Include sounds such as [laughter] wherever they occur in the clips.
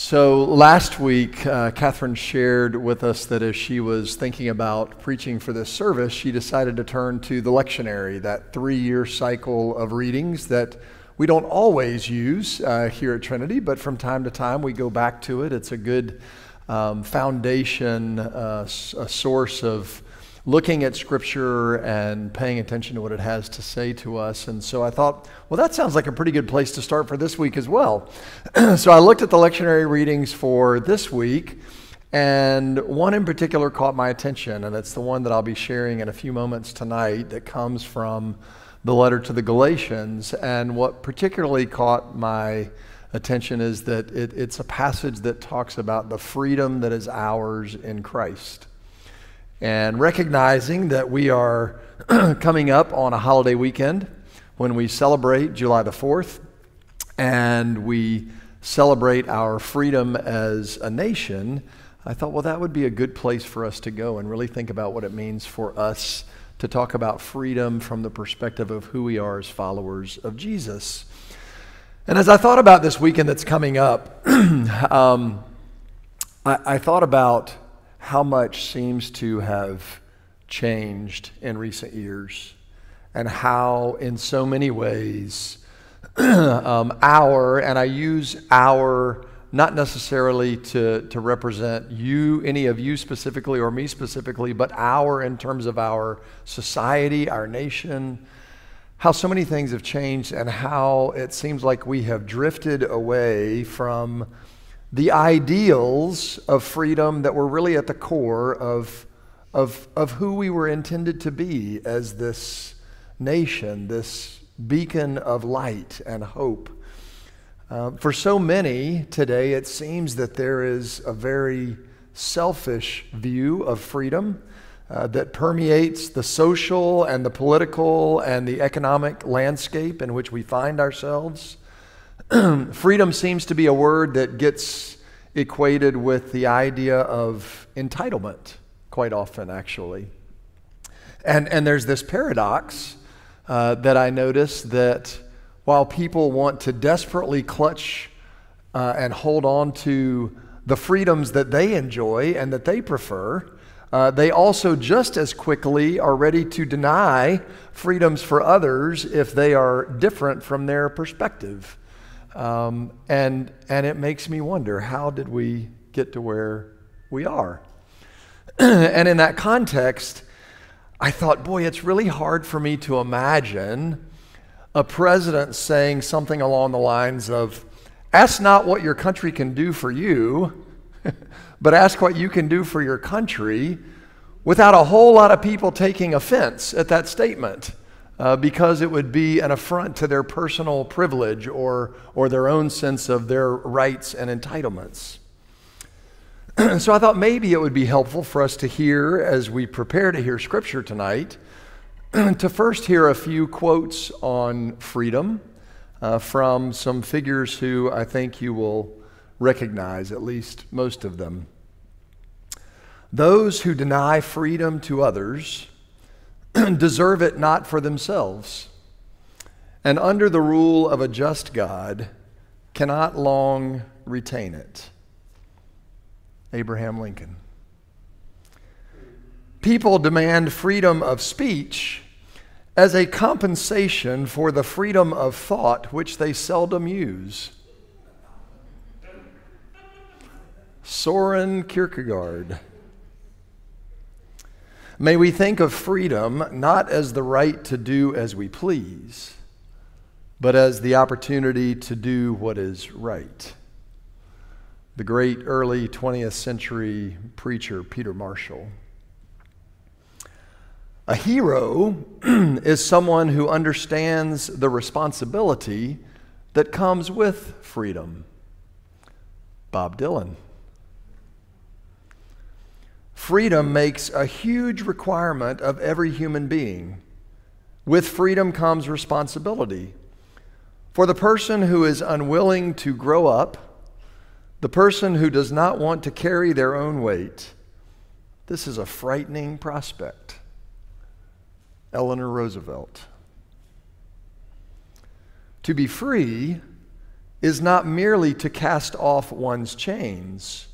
So, last week, uh, Catherine shared with us that as she was thinking about preaching for this service, she decided to turn to the lectionary, that three year cycle of readings that we don't always use uh, here at Trinity, but from time to time we go back to it. It's a good um, foundation, uh, a source of looking at Scripture and paying attention to what it has to say to us. And so I thought, well, that sounds like a pretty good place to start for this week as well. [clears throat] so I looked at the lectionary readings for this week, and one in particular caught my attention, and it's the one that I'll be sharing in a few moments tonight that comes from the letter to the Galatians. And what particularly caught my attention is that it, it's a passage that talks about the freedom that is ours in Christ. And recognizing that we are [clears throat] coming up on a holiday weekend when we celebrate July the 4th and we celebrate our freedom as a nation, I thought, well, that would be a good place for us to go and really think about what it means for us to talk about freedom from the perspective of who we are as followers of Jesus. And as I thought about this weekend that's coming up, [clears throat] um, I, I thought about how much seems to have changed in recent years and how, in so many ways, [clears throat] um, our, and I use our not necessarily to, to represent you, any of you specifically or me specifically, but our in terms of our society, our nation, how so many things have changed and how it seems like we have drifted away from the ideals of freedom that were really at the core of, of, of who we were intended to be as this nation, this beacon of light and hope. Uh, for so many today, it seems that there is a very selfish view of freedom uh, that permeates the social and the political and the economic landscape in which we find ourselves. [clears throat] freedom seems to be a word that gets equated with the idea of entitlement quite often, actually. And, and there's this paradox uh, that I notice that while people want to desperately clutch uh, and hold on to the freedoms that they enjoy and that they prefer, uh, they also just as quickly are ready to deny freedoms for others if they are different from their perspective. Um, and, and it makes me wonder how did we get to where we are? [clears throat] and in that context, I thought, boy, it's really hard for me to imagine a president saying something along the lines of, Ask not what your country can do for you, [laughs] but ask what you can do for your country, without a whole lot of people taking offense at that statement uh, because it would be an affront to their personal privilege or, or their own sense of their rights and entitlements. [clears throat] so I thought maybe it would be helpful for us to hear, as we prepare to hear Scripture tonight, [clears throat] to first hear a few quotes on freedom uh, from some figures who I think you will recognize, at least most of them. Those who deny freedom to others [clears throat] deserve it not for themselves, and under the rule of a just God cannot long retain it. Abraham Lincoln. People demand freedom of speech as a compensation for the freedom of thought which they seldom use. Soren Kierkegaard. May we think of freedom not as the right to do as we please, but as the opportunity to do what is right. The great early 20th century preacher, Peter Marshall. A hero [clears throat] is someone who understands the responsibility that comes with freedom. Bob Dylan. Freedom makes a huge requirement of every human being. With freedom comes responsibility. For the person who is unwilling to grow up, the person who does not want to carry their own weight, this is a frightening prospect. Eleanor Roosevelt. To be free is not merely to cast off one's chains,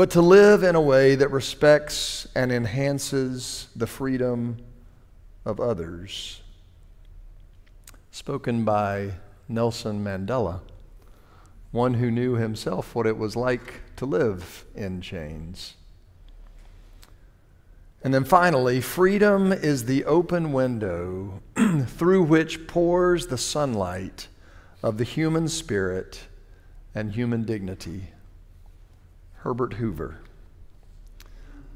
but to live in a way that respects and enhances the freedom of others. Spoken by Nelson Mandela, one who knew himself what it was like to live in chains. And then finally, freedom is the open window [clears throat] through which pours the sunlight of the human spirit and human dignity. Herbert Hoover.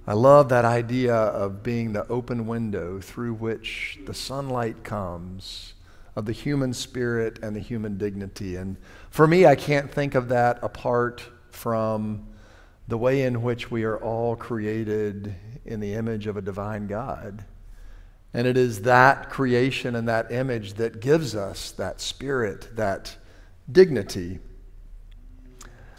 I love that idea of being the open window through which the sunlight comes of the human spirit and the human dignity. And for me, I can't think of that apart from the way in which we are all created in the image of a divine God. And it is that creation and that image that gives us that spirit, that dignity.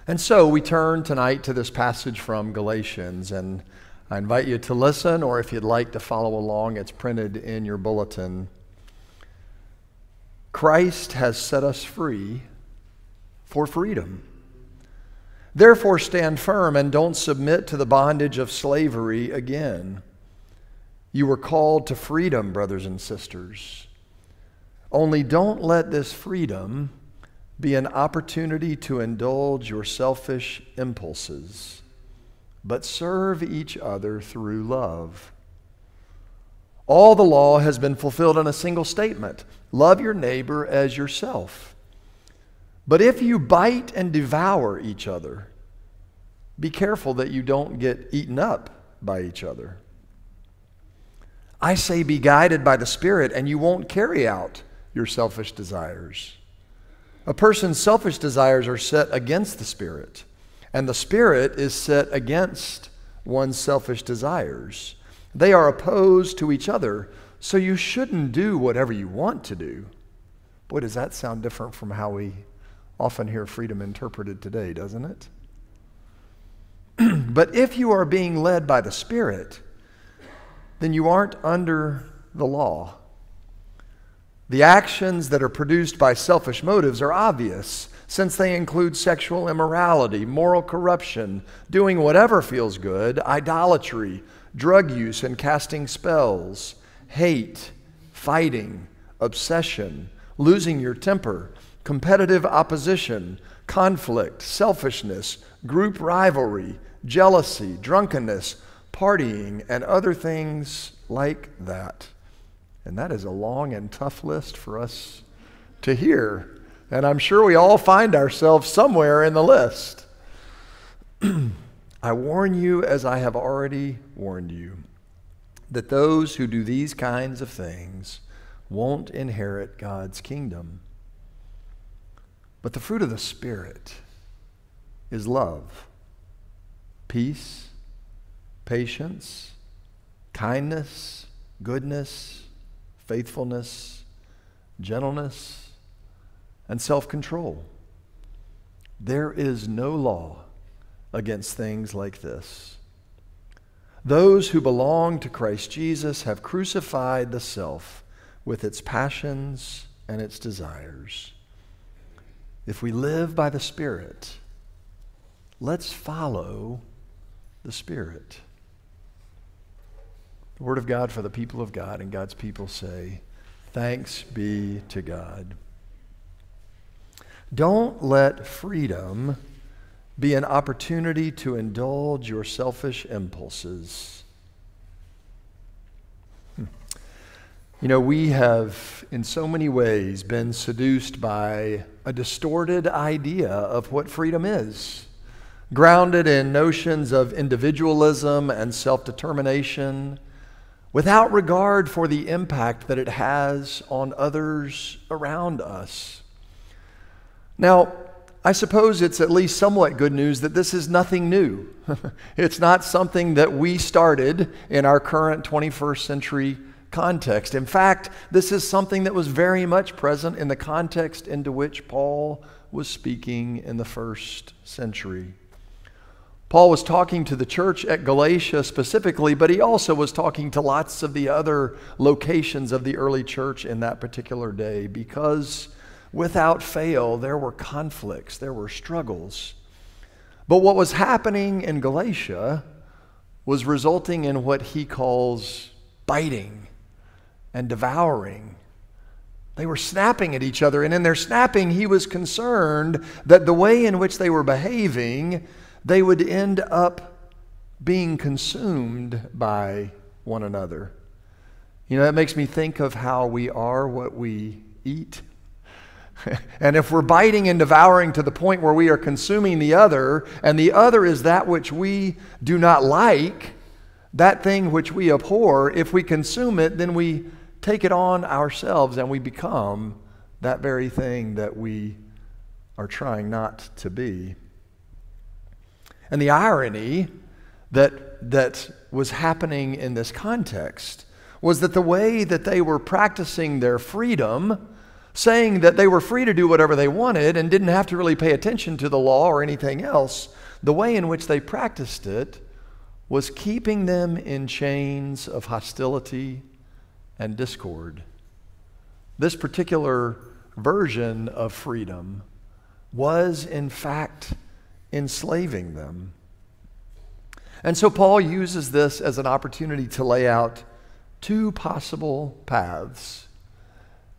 And so we turn tonight to this passage from Galatians, and I invite you to listen, or if you'd like to follow along, it's printed in your bulletin. Christ has set us free for freedom. Therefore, stand firm and don't submit to the bondage of slavery again. You were called to freedom, brothers and sisters. Only don't let this freedom be an opportunity to indulge your selfish impulses, but serve each other through love. All the law has been fulfilled in a single statement love your neighbor as yourself. But if you bite and devour each other, be careful that you don't get eaten up by each other. I say, be guided by the Spirit, and you won't carry out your selfish desires. A person's selfish desires are set against the Spirit, and the Spirit is set against one's selfish desires. They are opposed to each other, so you shouldn't do whatever you want to do. Boy, does that sound different from how we often hear freedom interpreted today, doesn't it? [clears throat] but if you are being led by the Spirit, then you aren't under the law. The actions that are produced by selfish motives are obvious, since they include sexual immorality, moral corruption, doing whatever feels good, idolatry, drug use and casting spells, hate, fighting, obsession, losing your temper, competitive opposition, conflict, selfishness, group rivalry, jealousy, drunkenness partying, and other things like that. And that is a long and tough list for us to hear. And I'm sure we all find ourselves somewhere in the list. [clears throat] I warn you, as I have already warned you, that those who do these kinds of things won't inherit God's kingdom. But the fruit of the Spirit is love, peace, patience, kindness, goodness, faithfulness, gentleness, and self control. There is no law against things like this. Those who belong to Christ Jesus have crucified the self with its passions and its desires. If we live by the Spirit, let's follow the Spirit. The Word of God for the people of God, and God's people say, Thanks be to God. Don't let freedom be an opportunity to indulge your selfish impulses. Hmm. You know, we have, in so many ways, been seduced by a distorted idea of what freedom is, grounded in notions of individualism and self determination without regard for the impact that it has on others around us. Now, I suppose it's at least somewhat good news that this is nothing new. [laughs] it's not something that we started in our current 21st century context. In fact, this is something that was very much present in the context into which Paul was speaking in the first century. Paul was talking to the church at Galatia specifically, but he also was talking to lots of the other locations of the early church in that particular day because without fail, there were conflicts, there were struggles. But what was happening in Galatia was resulting in what he calls biting and devouring. They were snapping at each other, and in their snapping, he was concerned that the way in which they were behaving, they would end up being consumed by one another. You know, that makes me think of how we are what we eat. [laughs] and if we're biting and devouring to the point where we are consuming the other, and the other is that which we do not like, that thing which we abhor, if we consume it, then we take it on ourselves and we become that very thing that we are trying not to be. And the irony that, that was happening in this context was that the way that they were practicing their freedom, saying that they were free to do whatever they wanted and didn't have to really pay attention to the law or anything else, the way in which they practiced it was keeping them in chains of hostility and discord. This particular version of freedom was, in fact, enslaving them. And so Paul uses this as an opportunity to lay out two possible paths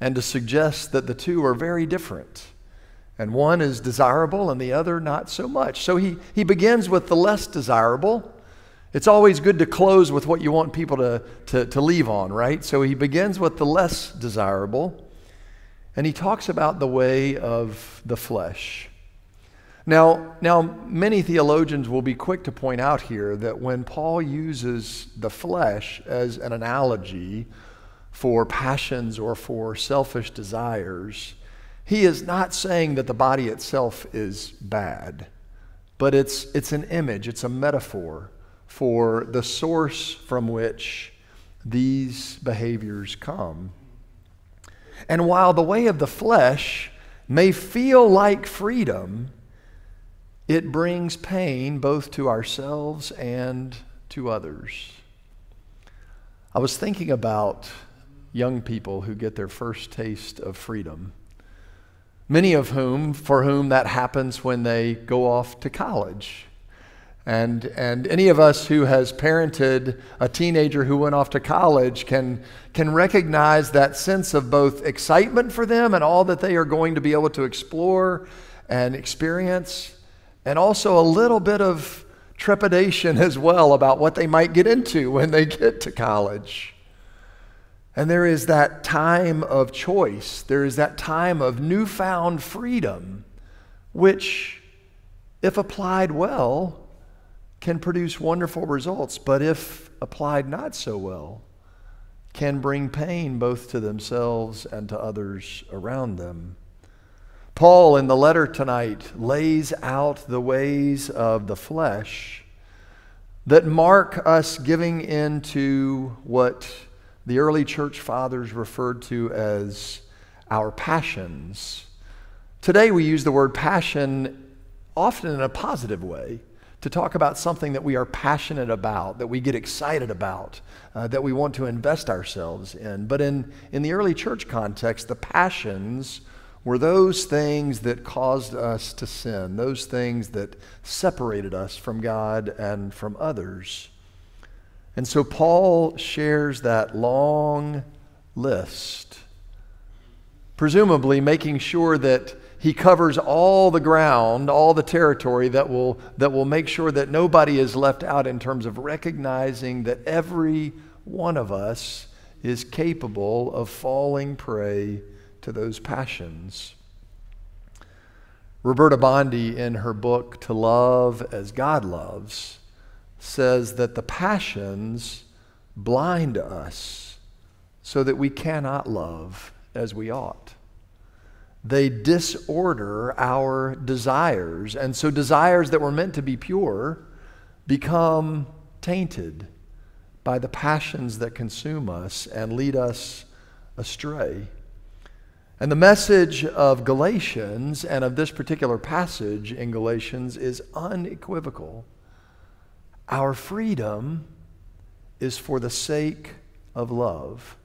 and to suggest that the two are very different. And one is desirable and the other not so much. So he, he begins with the less desirable it's always good to close with what you want people to, to, to leave on, right? So he begins with the less desirable, and he talks about the way of the flesh. Now, now, many theologians will be quick to point out here that when Paul uses the flesh as an analogy for passions or for selfish desires, he is not saying that the body itself is bad, but it's, it's an image, it's a metaphor for the source from which these behaviors come. And while the way of the flesh may feel like freedom, it brings pain both to ourselves and to others. I was thinking about young people who get their first taste of freedom. Many of whom, for whom that happens when they go off to college and, and any of us who has parented a teenager who went off to college can, can recognize that sense of both excitement for them and all that they are going to be able to explore and experience, and also a little bit of trepidation [laughs] as well about what they might get into [laughs] when they get to college. And there is that time of choice, there is that time of newfound freedom, which, if applied well, can produce wonderful results, but if applied not so well, can bring pain both to themselves and to others around them. Paul, in the letter tonight, lays out the ways of the flesh that mark us giving into what the early church fathers referred to as our passions. Today we use the word passion often in a positive way to talk about something that we are passionate about, that we get excited about, uh, that we want to invest ourselves in. But in, in the early church context, the passions were those things that caused us to sin, those things that separated us from God and from others. And so Paul shares that long list, presumably making sure that he covers all the ground, all the territory that will, that will make sure that nobody is left out in terms of recognizing that every one of us is capable of falling prey to those passions. Roberta Bondi, in her book To Love as God Loves, says that the passions blind us so that we cannot love as we ought they disorder our desires. And so desires that were meant to be pure become tainted by the passions that consume us and lead us astray. And the message of Galatians and of this particular passage in Galatians is unequivocal. Our freedom is for the sake of love.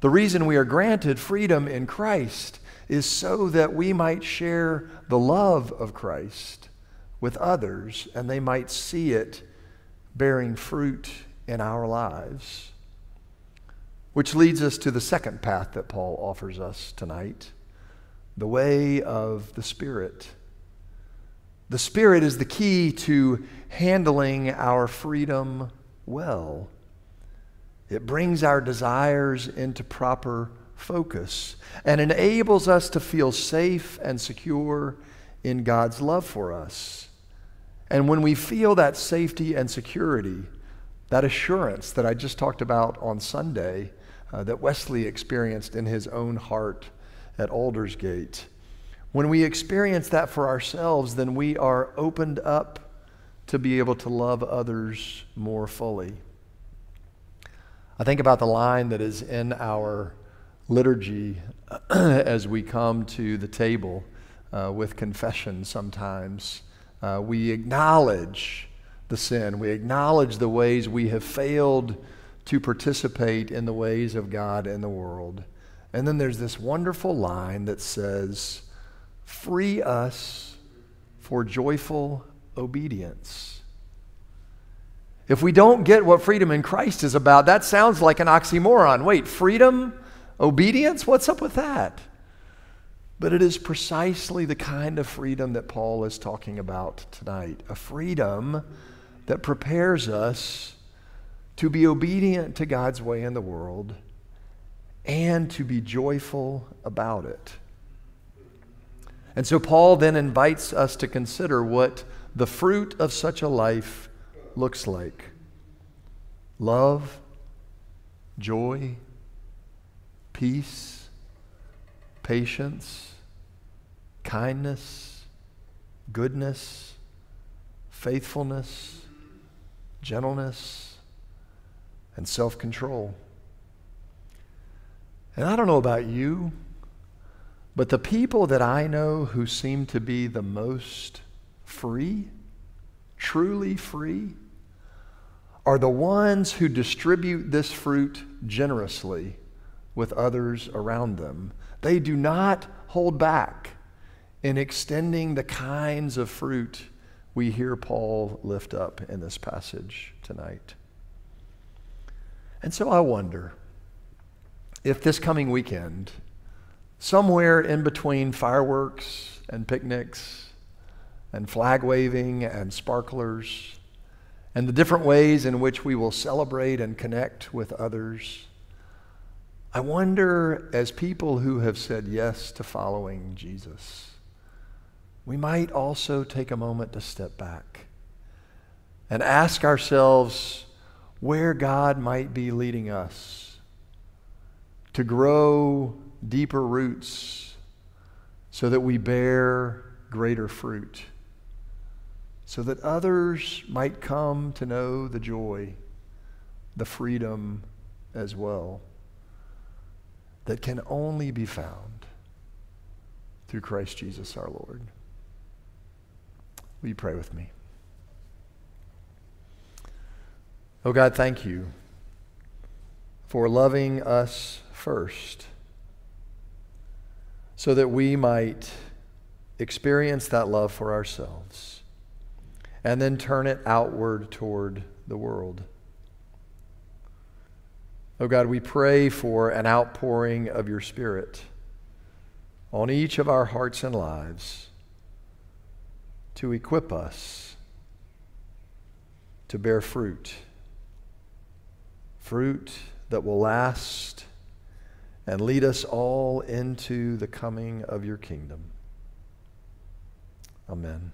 The reason we are granted freedom in Christ is so that we might share the love of Christ with others and they might see it bearing fruit in our lives. Which leads us to the second path that Paul offers us tonight the way of the Spirit. The Spirit is the key to handling our freedom well. It brings our desires into proper focus and enables us to feel safe and secure in God's love for us. And when we feel that safety and security, that assurance that I just talked about on Sunday, uh, that Wesley experienced in his own heart at Aldersgate, when we experience that for ourselves, then we are opened up to be able to love others more fully. I think about the line that is in our liturgy [clears throat] as we come to the table uh, with confession sometimes. Uh, we acknowledge the sin, we acknowledge the ways we have failed to participate in the ways of God and the world. And then there's this wonderful line that says, Free us for joyful obedience. If we don't get what freedom in Christ is about, that sounds like an oxymoron. Wait, freedom? Obedience? What's up with that? But it is precisely the kind of freedom that Paul is talking about tonight a freedom that prepares us to be obedient to God's way in the world and to be joyful about it. And so Paul then invites us to consider what the fruit of such a life looks like love, joy, peace, patience, kindness, goodness, faithfulness, gentleness, and self control. And I don't know about you, but the people that I know who seem to be the most free, truly free, are the ones who distribute this fruit generously with others around them. They do not hold back in extending the kinds of fruit we hear Paul lift up in this passage tonight. And so I wonder if this coming weekend, somewhere in between fireworks and picnics and flag waving and sparklers, and the different ways in which we will celebrate and connect with others. I wonder, as people who have said yes to following Jesus, we might also take a moment to step back and ask ourselves where God might be leading us to grow deeper roots so that we bear greater fruit so that others might come to know the joy, the freedom as well, that can only be found through Christ Jesus our Lord. Will you pray with me? Oh God, thank you for loving us first so that we might experience that love for ourselves and then turn it outward toward the world. Oh God, we pray for an outpouring of your Spirit on each of our hearts and lives to equip us to bear fruit. Fruit that will last and lead us all into the coming of your kingdom. Amen.